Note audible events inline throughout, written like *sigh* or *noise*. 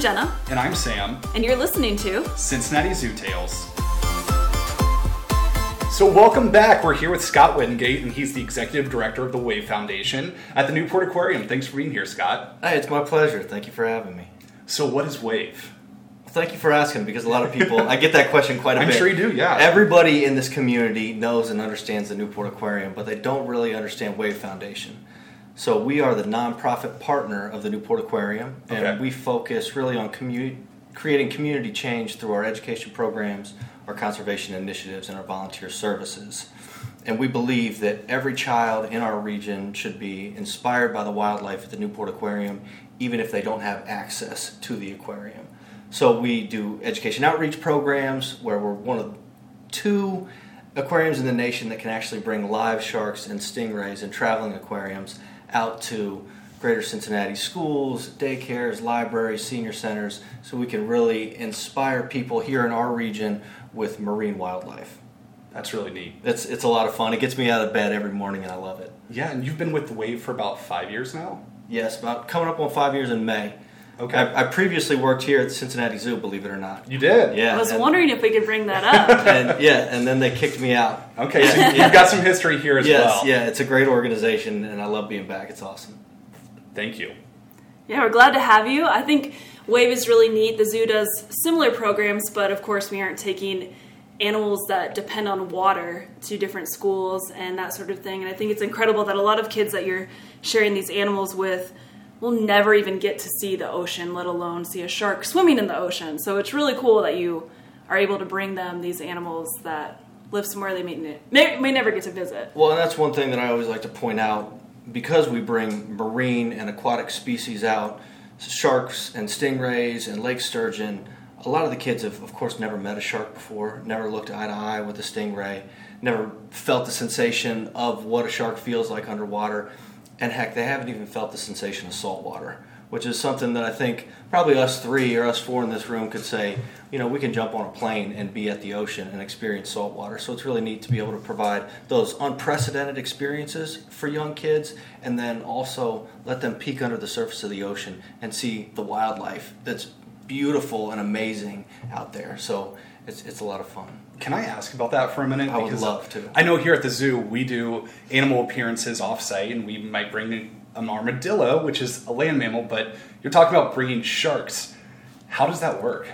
Jenna, And I'm Sam, and you're listening to Cincinnati Zoo Tales. So, welcome back. We're here with Scott Wingate, and he's the executive director of the Wave Foundation at the Newport Aquarium. Thanks for being here, Scott. Hey, it's my pleasure. Thank you for having me. So, what is Wave? Thank you for asking because a lot of people, I get that question quite a I'm bit. I'm sure you do, yeah. Everybody in this community knows and understands the Newport Aquarium, but they don't really understand Wave Foundation. So we are the nonprofit partner of the Newport Aquarium, and Okay. we focus really on commu- creating community change through our education programs, our conservation initiatives, and our volunteer services. And we believe that every child in our region should be inspired by the wildlife at the Newport Aquarium, even if they don't have access to the aquarium. So we do education outreach programs where we're one of two aquariums in the nation that can actually bring live sharks and stingrays and traveling aquariums out to greater Cincinnati schools, daycares, libraries, senior centers, so we can really inspire people here in our region with marine wildlife. That's really neat. It's, it's a lot of fun. It gets me out of bed every morning and I love it. Yeah, and you've been with the Wave for about five years now? Yes, about coming up on five years in May. Okay. I, I previously worked here at the Cincinnati Zoo, believe it or not. You did? Yeah. I was and- wondering if we could bring that up. *laughs* and yeah, and then they kicked me out. Okay, so you've got some history here as yes, well. yeah, it's a great organization, and I love being back. It's awesome. Thank you. yeah, we're glad to have you. I think Wave is really neat. The zoo does similar programs, but of course, we aren't taking animals that depend on water to different schools and that sort of thing. And I think it's incredible that a lot of kids that you're sharing these animals with will never even get to see the ocean, let alone see a shark swimming in the ocean. So it's really cool that you are able to bring them these animals that live somewhere they may, may, may never get to visit. Well, and that's one thing that I always like to point out because we bring marine and aquatic species out, sharks and stingrays and lake sturgeon. A lot of the kids have, of course, never met a shark before, never looked eye to eye with a stingray, never felt the sensation of what a shark feels like underwater, and heck, they haven't even felt the sensation of salt water, which is something that I think probably us three or us four in this room could say, you know, we can jump on a plane and be at the ocean and experience salt water. So it's really neat to be able to provide those unprecedented experiences for young kids and then also let them peek under the surface of the ocean and see the wildlife that's beautiful and amazing out there. So it's, it's a lot of fun. Can I ask about that for a minute? I would love to. I know here at the zoo we do animal appearances off-site, and we might bring an armadillo, which is a land mammal. But you're talking about bringing sharks. How does that work?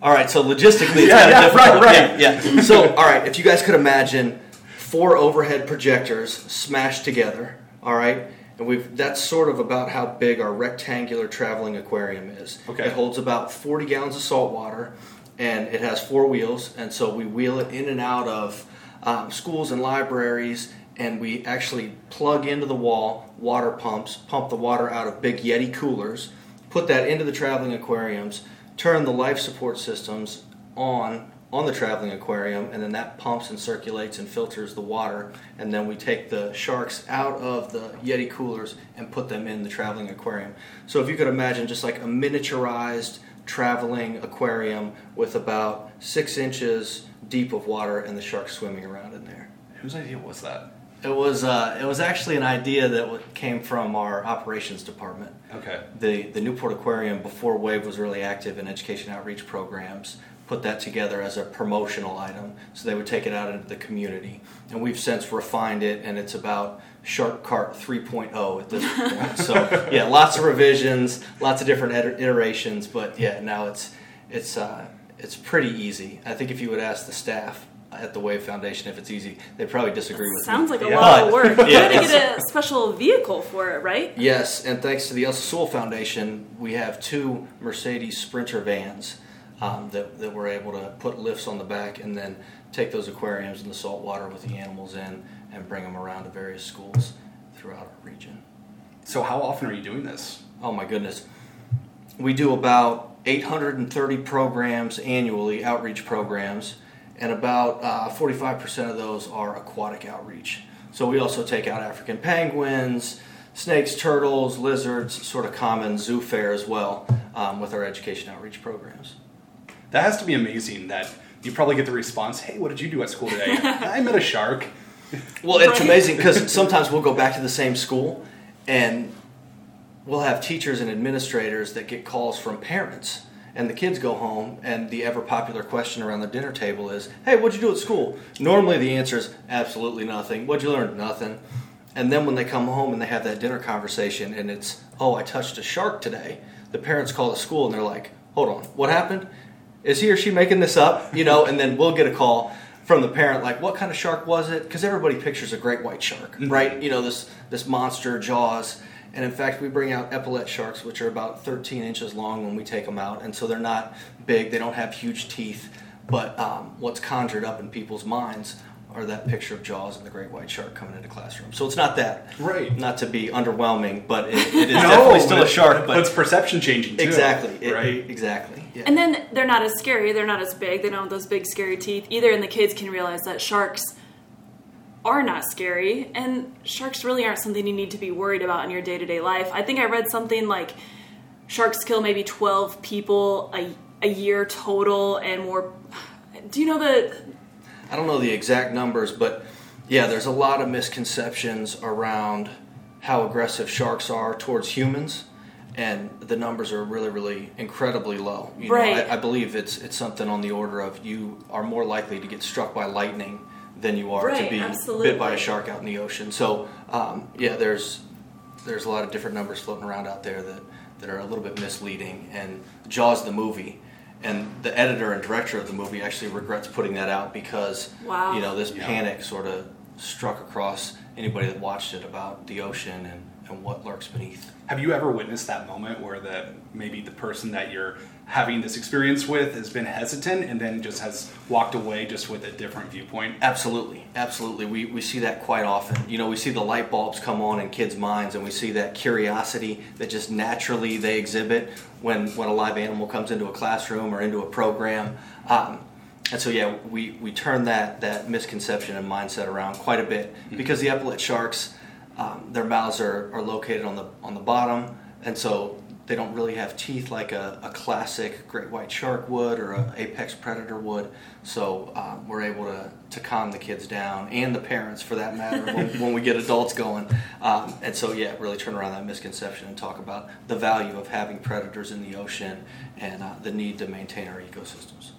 All right, so logistically, it's *laughs* Yeah, kind yeah, of difficult. right, right. Yeah, yeah. So, all right, if you guys could imagine four overhead projectors smashed together, all right, and we've that's sort of about how big our rectangular traveling aquarium is. Okay. It holds about 40 gallons of salt water, and it has four wheels, and so we wheel it in and out of um, schools and libraries. And we actually plug into the wall water pumps, pump the water out of big Yeti coolers, put that into the traveling aquariums, turn the life support systems on on the traveling aquarium and then that pumps and circulates and filters the water and then we take the sharks out of the yeti coolers and put them in the traveling aquarium so if you could imagine just like a miniaturized traveling aquarium with about six inches deep of water and the sharks swimming around in there Whose idea was that? it was uh, it was actually an idea that came from our operations department Okay. the the Newport Aquarium before Wave was really active in education outreach programs put that together as a promotional item so they would take it out into the community and we've since refined it and it's about Shark Cart 3.0 at this point so *laughs* yeah lots of revisions lots of different iterations but yeah now it's it's uh, it's pretty easy I think if you would ask the staff at the Wave Foundation if it's easy they probably disagree with Sounds me like a Yeah. lot of work. You *laughs* Yeah, had to get a special vehicle for it, right? Yes, and thanks to the Elsa Sewell Foundation, we have two Mercedes Sprinter vans um, that, that we're able to put lifts on the back and then take those aquariums and the salt water with the animals in and bring them around to various schools throughout our region. So how often are you doing this? Oh my goodness. We do about 830 programs annually, outreach programs, and about uh, 45% of those are aquatic outreach. So we also take out African penguins, snakes, turtles, lizards, sort of common zoo fare as well um, with our education outreach programs. That has to be amazing. That you probably get the response, "Hey, what did you do at school today?" *laughs* I met a shark. Well, it's amazing because sometimes we'll go back to the same school and we'll have teachers and administrators that get calls from parents and the kids go home and the ever popular question around the dinner table is hey what'd you do at school? Normally the answer is absolutely nothing. What'd you learn? Nothing. And then when they come home and they have that dinner conversation and it's oh i touched a shark today. The parents call the school and they're like hold on. What happened is he or she making this up? You know and then we'll get a call from the parent like what kind of shark was it? Because everybody pictures a great white shark Mm-hmm. right? You know this this monster jaws. And in fact we bring out epaulette sharks which are about 13 inches long when we take them out. And so they're not big. They don't have huge teeth. But um, what's conjured up in people's minds are that picture of jaws and the great white shark coming into classroom. So it's not that Right. not to be underwhelming but it, it is *laughs* definitely still a shark but it's perception changing too. exactly. It- right. exactly yeah. And then they're not as scary. They're not as big. They don't have those big scary teeth either. And the kids can realize that sharks are not scary, and sharks really aren't something you need to be worried about in your day to day life. I think I read something like sharks kill maybe twelve people a, a year total, and more. *sighs* Do you know the I don't know the exact numbers, but yeah, there's a lot of misconceptions around how aggressive sharks are towards humans, and the numbers are really, really incredibly low. You Right. Know, I, I believe it's it's something on the order of you are more likely to get struck by lightning than you are to be absolutely. bit by a shark out in the ocean. So um, yeah, there's there's a lot of different numbers floating around out there that, that are a little bit misleading. And Jaws the movie, and the editor and director of the movie actually regrets putting that out because Wow. you know this Yeah. panic sort of struck across anybody that watched it about the ocean and, and what lurks beneath. Have you ever witnessed that moment where the maybe the person that you're having this experience with has been hesitant and then just has walked away just with a different viewpoint? Absolutely, absolutely. We, we see that quite often. You know, we see the light bulbs come on in kids' minds, and we see that curiosity that just naturally they exhibit when, when a live animal comes into a classroom or into a program. Um, and so, yeah, we, we turn that, that misconception and mindset around quite a bit because the epaulet sharks, um, their mouths are, are located on the, on the bottom, and so they don't really have teeth like a, a classic great white shark would or a apex predator would. So um, we're able to, to calm the kids down and the parents for that matter when, *laughs* when we get adults going. Um, and so yeah, really turn around that misconception and talk about the value of having predators in the ocean and uh, the need to maintain our ecosystems.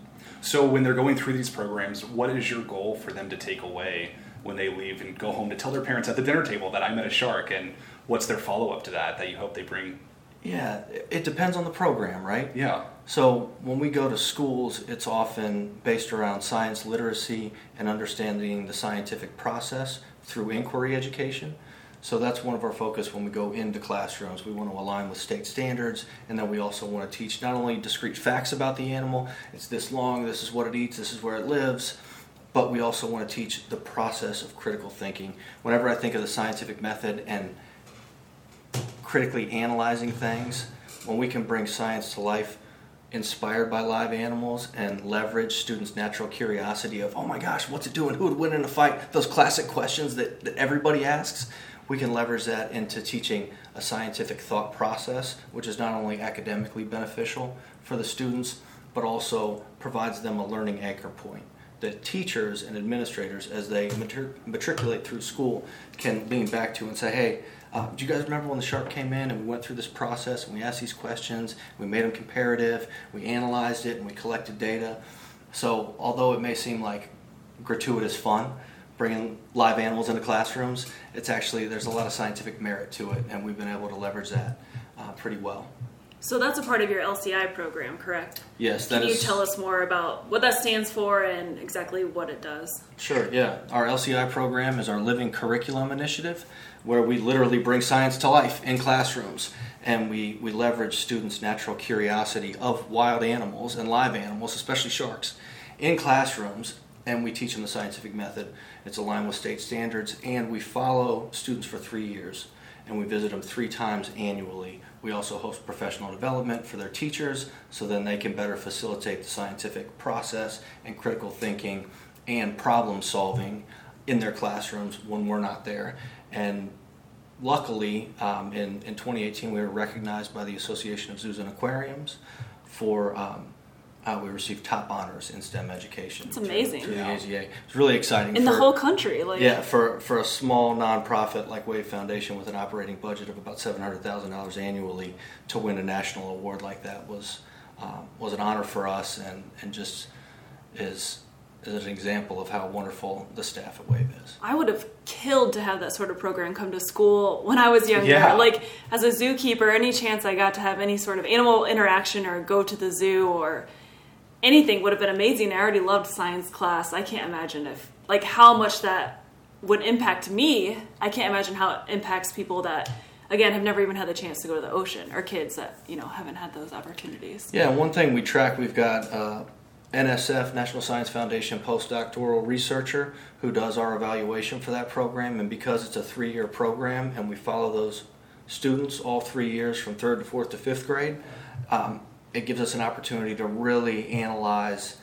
So when they're going through these programs, what is your goal for them to take away when they leave and go home to tell their parents at the dinner table that I met a shark and what's their follow up to that that you hope they bring? Yeah, it- it depends on the program, right? Yeah. So when we go to schools, it's often based around science literacy and understanding the scientific process through inquiry education. So that's one of our focus when we go into classrooms. We want to align with state standards, and then we also want to teach not only discrete facts about the animal, it's this long, this is what it eats, this is where it lives, but we also want to teach the process of critical thinking. Whenever I think of the scientific method and critically analyzing things, when we can bring science to life inspired by live animals and leverage students' natural curiosity of, oh my gosh, what's it doing? Who would win in a fight? Those classic questions that, that everybody asks. We can leverage that into teaching a scientific thought process, which is not only academically beneficial for the students, but also provides them a learning anchor point that teachers and administrators, as they matriculate through school, can lean back to and say, hey, uh, do you guys remember when the shark came in and we went through this process and we asked these questions, we made them comparative, we analyzed it, and we collected data? So, although it may seem like gratuitous fun, bringing live animals into classrooms, it's actually, there's a lot of scientific merit to it, and we've been able to leverage that uh, pretty well. So that's a part of your LCI program, correct? Yes, that Can is. you tell us more about what that stands for and exactly what it does? Sure, yeah. Our LCI program is our Living Curriculum Initiative, where we literally bring science to life in classrooms. And we, we leverage students' natural curiosity of wild animals and live animals, especially sharks, in classrooms. And we teach them the scientific method. It's aligned with state standards. And we follow students for three years. And we visit them three times annually. We also host professional development for their teachers so then they can better facilitate the scientific process and critical thinking and problem solving in their classrooms when we're not there. And luckily, um, in, in 2018, we were recognized by the Association of Zoos and Aquariums for um, uh, we received top honors in STEM education. It's amazing. Through, through Yeah. the AZA. It's really exciting. in the whole country. Like, yeah, for, for a small nonprofit like Wave Foundation with an operating budget of about seven hundred thousand dollars annually to win a national award like that was um, was an honor for us and, and just is is an example of how wonderful the staff at Wave is. I would have killed to have that sort of program come to school when I was younger. Yeah. Like as a zookeeper, any chance I got to have any sort of animal interaction or go to the zoo or anything would have been amazing. I already loved science class. I can't imagine if like how much that would impact me. I can't imagine how it impacts people that again have never even had the chance to go to the ocean or kids that, you know, haven't had those opportunities. Yeah, one thing we track, we've got uh, NSF, National Science Foundation postdoctoral researcher, who does our evaluation for that program. And because it's a three year program and we follow those students all three years from third to fourth to fifth grade, um, it gives us an opportunity to really analyze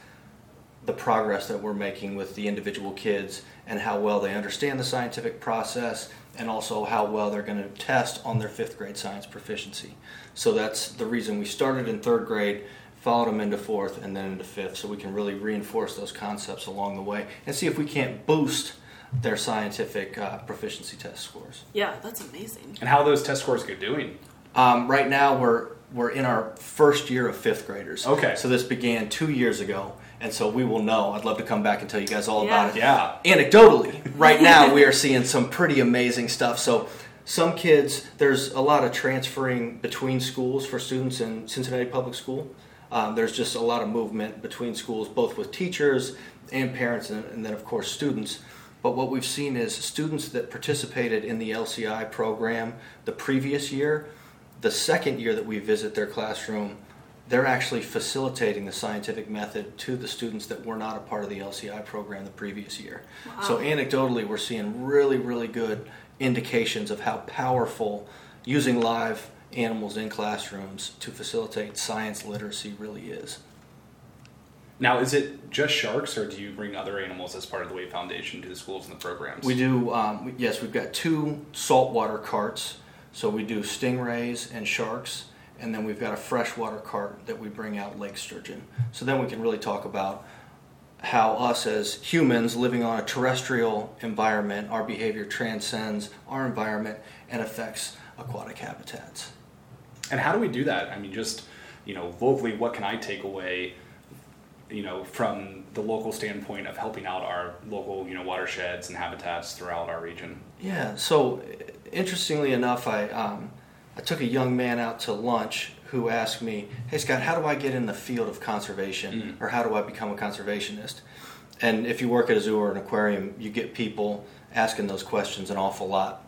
the progress that we're making with the individual kids and how well they understand the scientific process and also how well they're going to test on their fifth grade science proficiency. So that's the reason we started in third grade, followed them into fourth, and then into fifth, so we can really reinforce those concepts along the way and see if we can't boost their scientific uh, proficiency test scores. Yeah, that's amazing. And how are those test scores go doing? Um, right now, we're we're in our first year of fifth graders. Okay. So this began two years ago, and so we will know. I'd love to come back and tell you guys all about it. Yeah. Anecdotally, *laughs* right now we are seeing some pretty amazing stuff. So some kids, there's a lot of transferring between schools for students in Cincinnati Public School. Um, there's just a lot of movement between schools, both with teachers and parents, and, and then of course students. But what we've seen is students that participated in the LCI program the previous year, the second year that we visit their classroom, they're actually facilitating the scientific method to the students that were not a part of the LCI program the previous year. So anecdotally, we're seeing really, really good indications of how powerful using live animals in classrooms to facilitate science literacy really is. Now, is it just sharks, or do you bring other animals as part of the Wave Foundation to the schools and the programs? We do, um, yes, we've got two saltwater carts. So we do stingrays and sharks, and then we've got a freshwater cart that we bring out lake sturgeon. So then we can really talk about how us as humans living on a terrestrial environment, our behavior transcends our environment and affects aquatic habitats. And how do we do that? I mean, just you know, locally, what can I take away? You know, from the local standpoint of helping out our local, you know, watersheds and habitats throughout our region. Yeah. So, interestingly enough, I um, I took a young man out to lunch who asked me, "Hey Scott, how do I get in the field of conservation, or how do I become a conservationist?" And if you work at a zoo or an aquarium, you get people asking those questions an awful lot.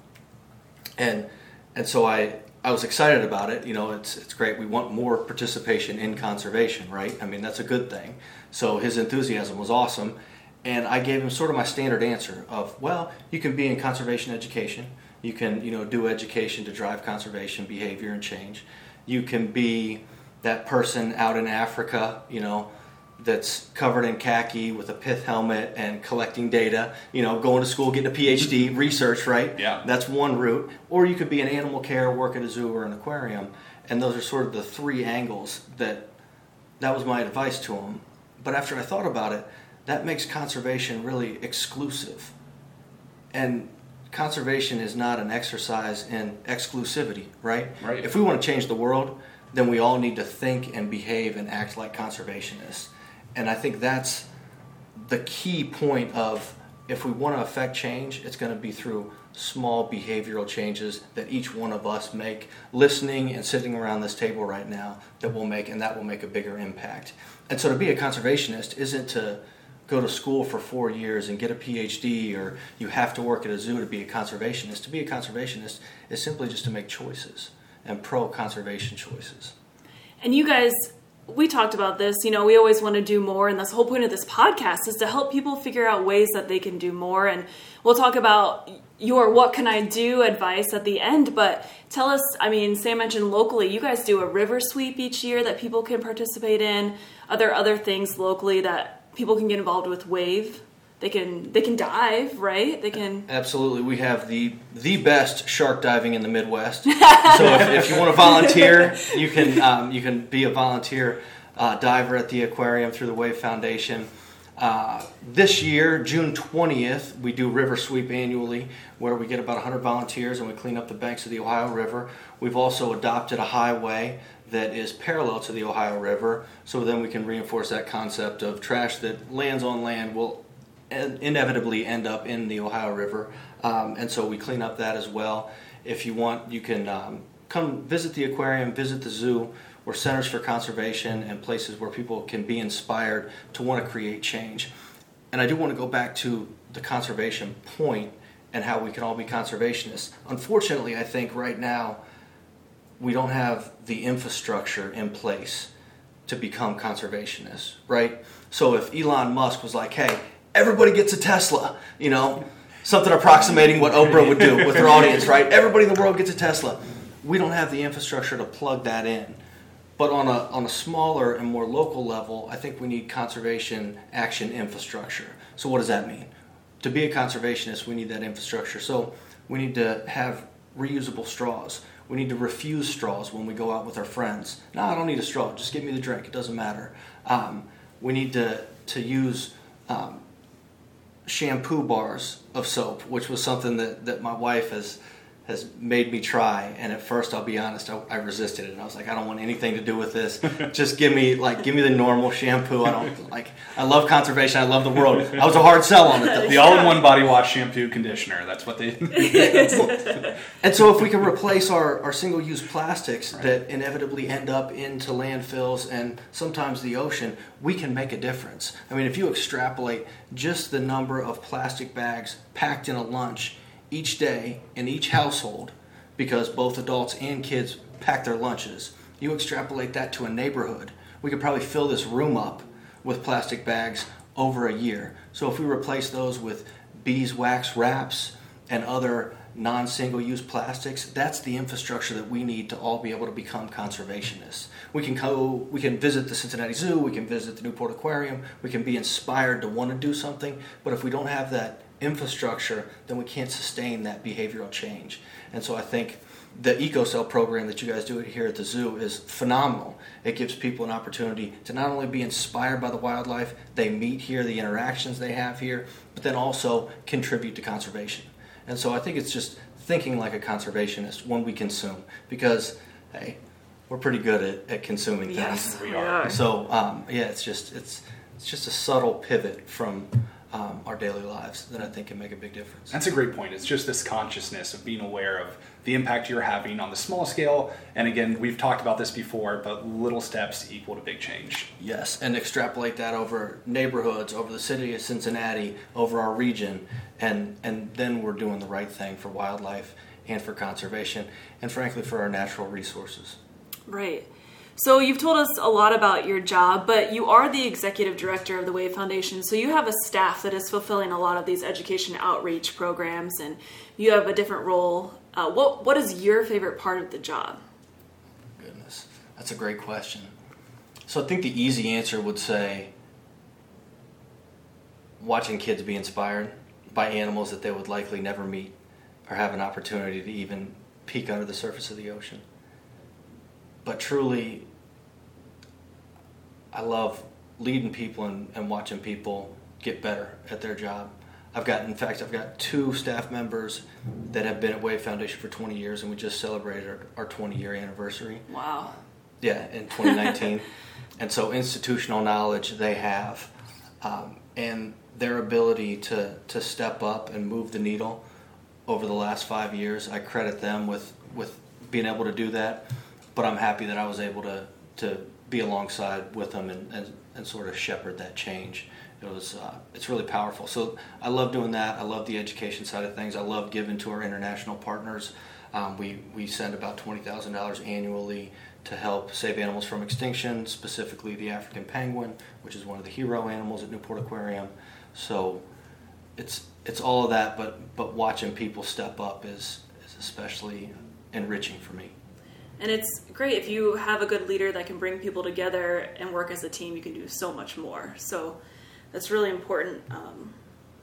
And and so I I was excited about it. You know, it's it's great. We want more participation in conservation, right? I mean, that's a good thing. So his enthusiasm was awesome, and I gave him sort of my standard answer of, well, you can be in conservation education. You can you know do education to drive conservation behavior and change. You can be that person out in Africa, you know, that's covered in khaki with a pith helmet and collecting data, you know, going to school, getting a PhD, *laughs* research, right? Yeah. That's one route. Or you could be in animal care, work at a zoo or an aquarium. And those are sort of the three angles that that was my advice to him. But after I thought about it, that makes conservation really exclusive. And conservation is not an exercise in exclusivity, right? Right. If we want to change the world, then we all need to think and behave and act like conservationists. And I think that's the key point of if we want to affect change, it's going to be through small behavioral changes that each one of us make, listening and sitting around this table right now, that will make, and that will make a bigger impact. And so to be a conservationist isn't to go to school for four years and get a PhD, or you have to work at a zoo to be a conservationist. To be a conservationist is simply just to make choices and pro conservation choices. And you guys, we talked about this. You know, we always want to do more, and that's the whole point of this podcast is to help people figure out ways that they can do more. And we'll talk about your "What can I do?" advice at the end. But tell us. I mean, Sam mentioned locally, you guys do a river sweep each year that people can participate in. Are there other things locally that people can get involved with? Wave. They can they can dive, right? They can. Absolutely, we have the the best shark diving in the Midwest. *laughs* so if, if you want to volunteer, you can um, you can be a volunteer uh, diver at the aquarium through the Wave Foundation. Uh, this year, June 20th, we do River Sweep annually, where we get about 100 volunteers and we clean up the banks of the Ohio River. We've also adopted a highway that is parallel to the Ohio River, so then we can reinforce that concept of trash that lands on land will inevitably end up in the Ohio River, um, and so we clean up that as well. If you want, you can um, come visit the aquarium, visit the zoo. or centers for conservation and places where people can be inspired to want to create change. And I do want to go back to the conservation point and how we can all be conservationists. Unfortunately, I think right now we don't have the infrastructure in place to become conservationists, right? So if Elon Musk was like, hey, everybody gets a Tesla, you know, something approximating what Oprah would do with her audience, right? Everybody in the world gets a Tesla. We don't have the infrastructure to plug that in. But on a, on a smaller and more local level, I think we need conservation action infrastructure. So, what does that mean? To be a conservationist, we need that infrastructure. So, we need to have reusable straws. We need to refuse straws when we go out with our friends. No, I don't need a straw. Just give me the drink. It doesn't matter. Um, we need to, to use um, shampoo bars of soap, which was something that, that my wife has has made me try. And at first, I'll be honest, I, I, resisted it. And I was like, I don't want anything to do with this. *laughs* Just give me like give me the normal shampoo. I don't like. I love conservation. I love the world. I was a hard sell on it. Though. The all-in-one body wash, shampoo, conditioner. That's what they. *laughs* and so, if we can replace our, our single-use plastics right. that inevitably end up into landfills and sometimes the ocean, we can make a difference. I mean, if you extrapolate just the number of plastic bags packed in a lunch each day in each household because both adults and kids pack their lunches. You extrapolate that to a neighborhood, we could probably fill this room up with plastic bags over a year. So if we replace those with beeswax wraps and other non-single use plastics, that's the infrastructure that we need to all be able to become conservationists. We can go we can visit the Cincinnati Zoo, we can visit the Newport Aquarium, we can be inspired to want to do something, but if we don't have that infrastructure, then we can't sustain that behavioral change. And so I think the EcoCell program that you guys do here at the zoo is phenomenal. It gives people an opportunity to not only be inspired by the wildlife they meet here, the interactions they have here, but then also contribute to conservation. And so I think it's just thinking like a conservationist when we consume, because hey, we're pretty good at, at consuming things. yes, we are. So um, yeah, it's just it's it's just a subtle pivot from um, our daily lives that I think can make a big difference. That's a great point. It's just this consciousness of being aware of the impact you're having on the small scale. And again, we've talked about this before, but little steps equal to big change. Yes, and extrapolate that over neighborhoods, over the city of Cincinnati, over our region, and and then we're doing the right thing for wildlife and for conservation, and frankly for our natural resources. Right. So you've told us a lot about your job, but you are the executive director of the Wave Foundation. So you have a staff that is fulfilling a lot of these education outreach programs, and you have a different role. Uh, what What is your favorite part of the job? Goodness, that's a great question. So I think the easy answer would say watching kids be inspired by animals that they would likely never meet or have an opportunity to even peek under the surface of the ocean but truly, I love leading people and, and watching people get better at their job. I've got, in fact, I've got two staff members that have been at Wave Foundation for 20 years, and we just celebrated our, our 20 year anniversary. Wow. Yeah, in 2019. *laughs* and so, institutional knowledge they have, um, and their ability to, to step up and move the needle over the last five years, I credit them with, with being able to do that but I'm happy that I was able to to be alongside with them and, and, and sort of shepherd that change. It was uh, it's really powerful. So I love doing that. I love the education side of things. I love giving to our international partners. Um, we we send about twenty thousand dollars annually to help save animals from extinction, specifically the African penguin, which is one of the hero animals at Newport Aquarium. So it's it's all of that, but but watching people step up is is especially enriching for me. And it's great if you have a good leader that can bring people together and work as a team, you can do so much more. So that's really important um,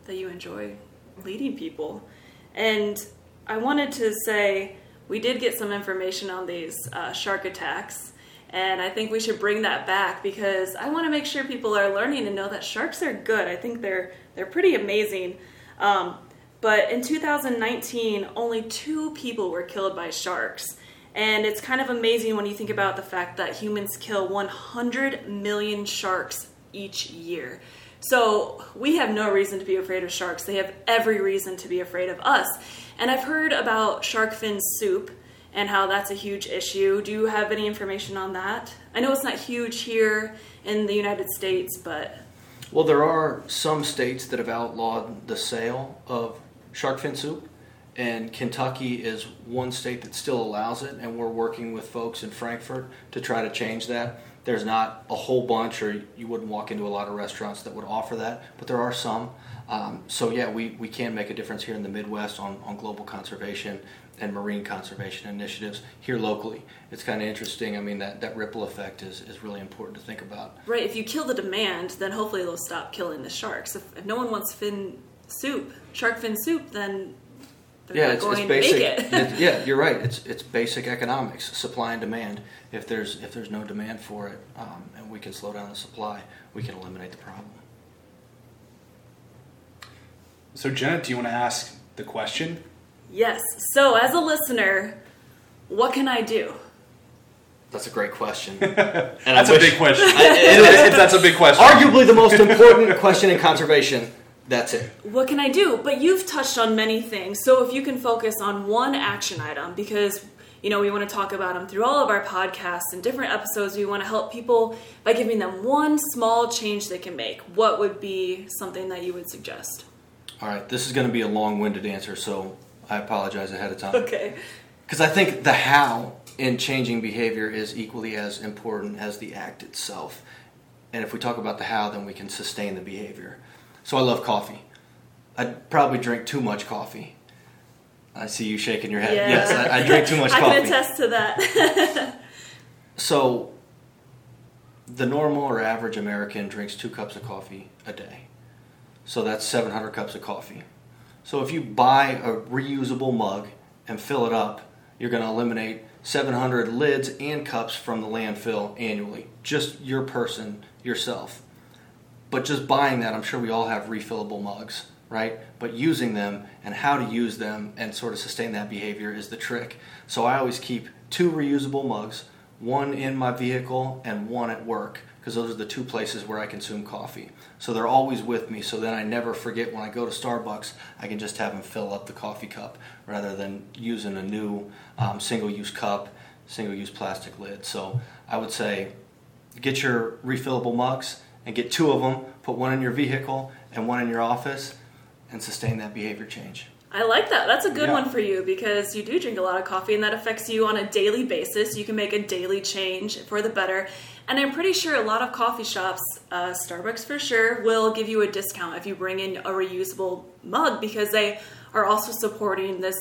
that you enjoy leading people. And I wanted to say we did get some information on these uh, shark attacks. And I think we should bring that back because I want to make sure people are learning and know that sharks are good. I think they're they're pretty amazing. Um, but in 2019, only two people were killed by sharks. And it's kind of amazing when you think about the fact that humans kill 100 million sharks each year. So we have no reason to be afraid of sharks. They have every reason to be afraid of us. And I've heard about shark fin soup and how that's a huge issue. Do you have any information on that? I know it's not huge here in the United States, but. Well, there are some states that have outlawed the sale of shark fin soup, and Kentucky is one state that still allows it, and we're working with folks in Frankfort to try to change that. There's not a whole bunch, or you wouldn't walk into a lot of restaurants that would offer that, but there are some. Um, so, yeah, we, we can make a difference here in the Midwest on, on global conservation and marine conservation initiatives here locally. It's kind of interesting. I mean, that, that ripple effect is, is really important to think about. Right. If you kill the demand, then hopefully they'll stop killing the sharks. If, if no one wants fin soup, shark fin soup, then yeah, it's, it's basic. *laughs* it, yeah, you're right. It's it's basic economics, supply and demand. If there's if there's no demand for it, um, and we can slow down the supply, we can eliminate the problem. So, Jenna, do you want to ask the question? Yes. So, as a listener, what can I do? That's a great question. *laughs* And that's a big question. I, *laughs* that's a big question. Arguably the most important question in conservation. That's it. What can I do? But you've touched on many things. So if you can focus on one action item, because you know we want to talk about them through all of our podcasts and different episodes. We want to help people by giving them one small change they can make. What would be something that you would suggest? All right, this is going to be a long-winded answer, so I apologize ahead of time. Okay. Because I think the how in changing behavior is equally as important as the act itself. And if we talk about the how, then we can sustain the behavior. So I love coffee. I probably drink too much coffee. I see you shaking your head. Yeah. Yes, I, I drink too much I *laughs* coffee. I can attest to that. *laughs* So, the normal or average American drinks two cups of coffee a day. So that's 700 cups of coffee. So if you buy a reusable mug and fill it up, you're going to eliminate 700 lids and cups from the landfill annually. Just your person, yourself. But just buying that, I'm sure we all have refillable mugs, right? But using them and how to use them and sort of sustain that behavior is the trick. So I always keep two reusable mugs, one in my vehicle and one at work, because those are the two places where I consume coffee. So they're always with me, so then I never forget when I go to Starbucks, I can just have them fill up the coffee cup rather than using a new um, single use cup, single use plastic lid. So I would say get your refillable mugs and get two of them, put one in your vehicle and one in your office, and sustain that behavior change. I like that. That's a good Yeah. one for you because you do drink a lot of coffee and that affects you on a daily basis. You can make a daily change for the better. And I'm pretty sure a lot of coffee shops, uh, Starbucks for sure, will give you a discount if you bring in a reusable mug because they are also supporting this,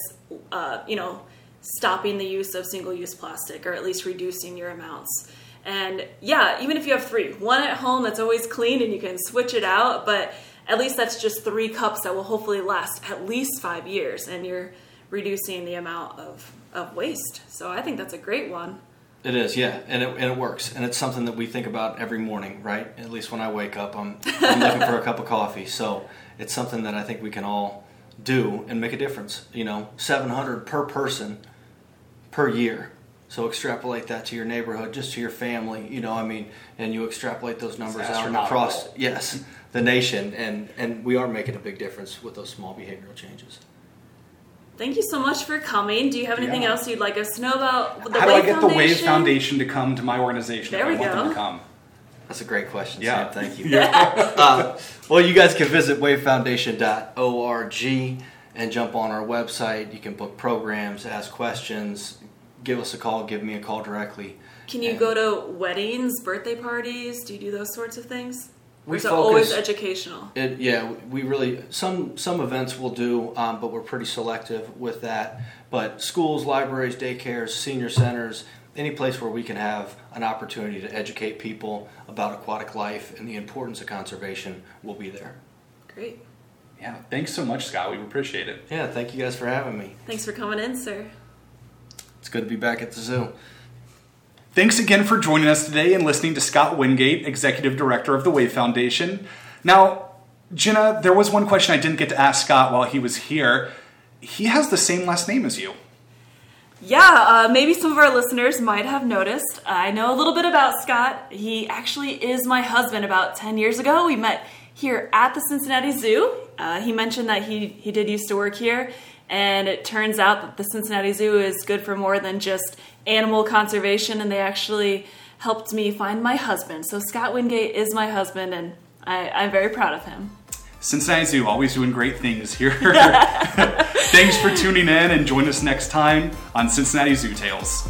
uh, you know, stopping the use of single use plastic or at least reducing your amounts. And yeah, even if you have three, one at home that's always clean and you can switch it out, but at least that's just three cups that will hopefully last at least five years and you're reducing the amount of, of waste. So I think that's a great one. It is, yeah, and it, and it works, and it's something that we think about every morning, right? At least when I wake up, I'm, I'm looking for a cup of coffee. So it's something that I think we can all do and make a difference. You know, 700 per person per year. So extrapolate that to your neighborhood, just to your family. You know, I mean, and you extrapolate those numbers out across, yes, the nation, and and we are making a big difference with those small behavioral changes. Thank you so much for coming. Do you have anything Yeah. else you'd like us to know about the How do I Wave get the Wave Foundation? Foundation to come to my organization? There if we I want go. them to come. That's a great question, Yeah. Sam. Thank you. *laughs* *laughs* uh, well, you guys can visit wavefoundation.org and jump on our website. You can book programs, ask questions, give us a call, give me a call directly. Can you And go to weddings, birthday parties? Do you do those sorts of things? We or focus- always educational? It, yeah, we really some some events we'll do, um, but we're pretty selective with that. But schools, libraries, daycares, senior centers, any place where we can have an opportunity to educate people about aquatic life and the importance of conservation, we'll be there. Great. Yeah, thanks so much, Scott. We appreciate it. Yeah, thank you guys for having me. Thanks for coming in, sir. It's good to be back at the zoo. Thanks again for joining us today and listening to Scott Wingate, Executive Director of the Wave Foundation. Now, Jenna, there was one question I didn't get to ask Scott while he was here. He has the same last name as you. Yeah, uh, maybe some of our listeners might have noticed. I know a little bit about Scott. He actually is my husband. About 10 years ago, we met here at the Cincinnati Zoo. Uh, he mentioned that he, he did used to work here, and it turns out that the Cincinnati Zoo is good for more than just animal conservation, and they actually helped me find my husband. So Scott Wingate is my husband, and I, I'm very proud of him. Cincinnati Zoo, always doing great things here. *laughs* Thanks for tuning in and join us next time on Cincinnati Zoo Tales.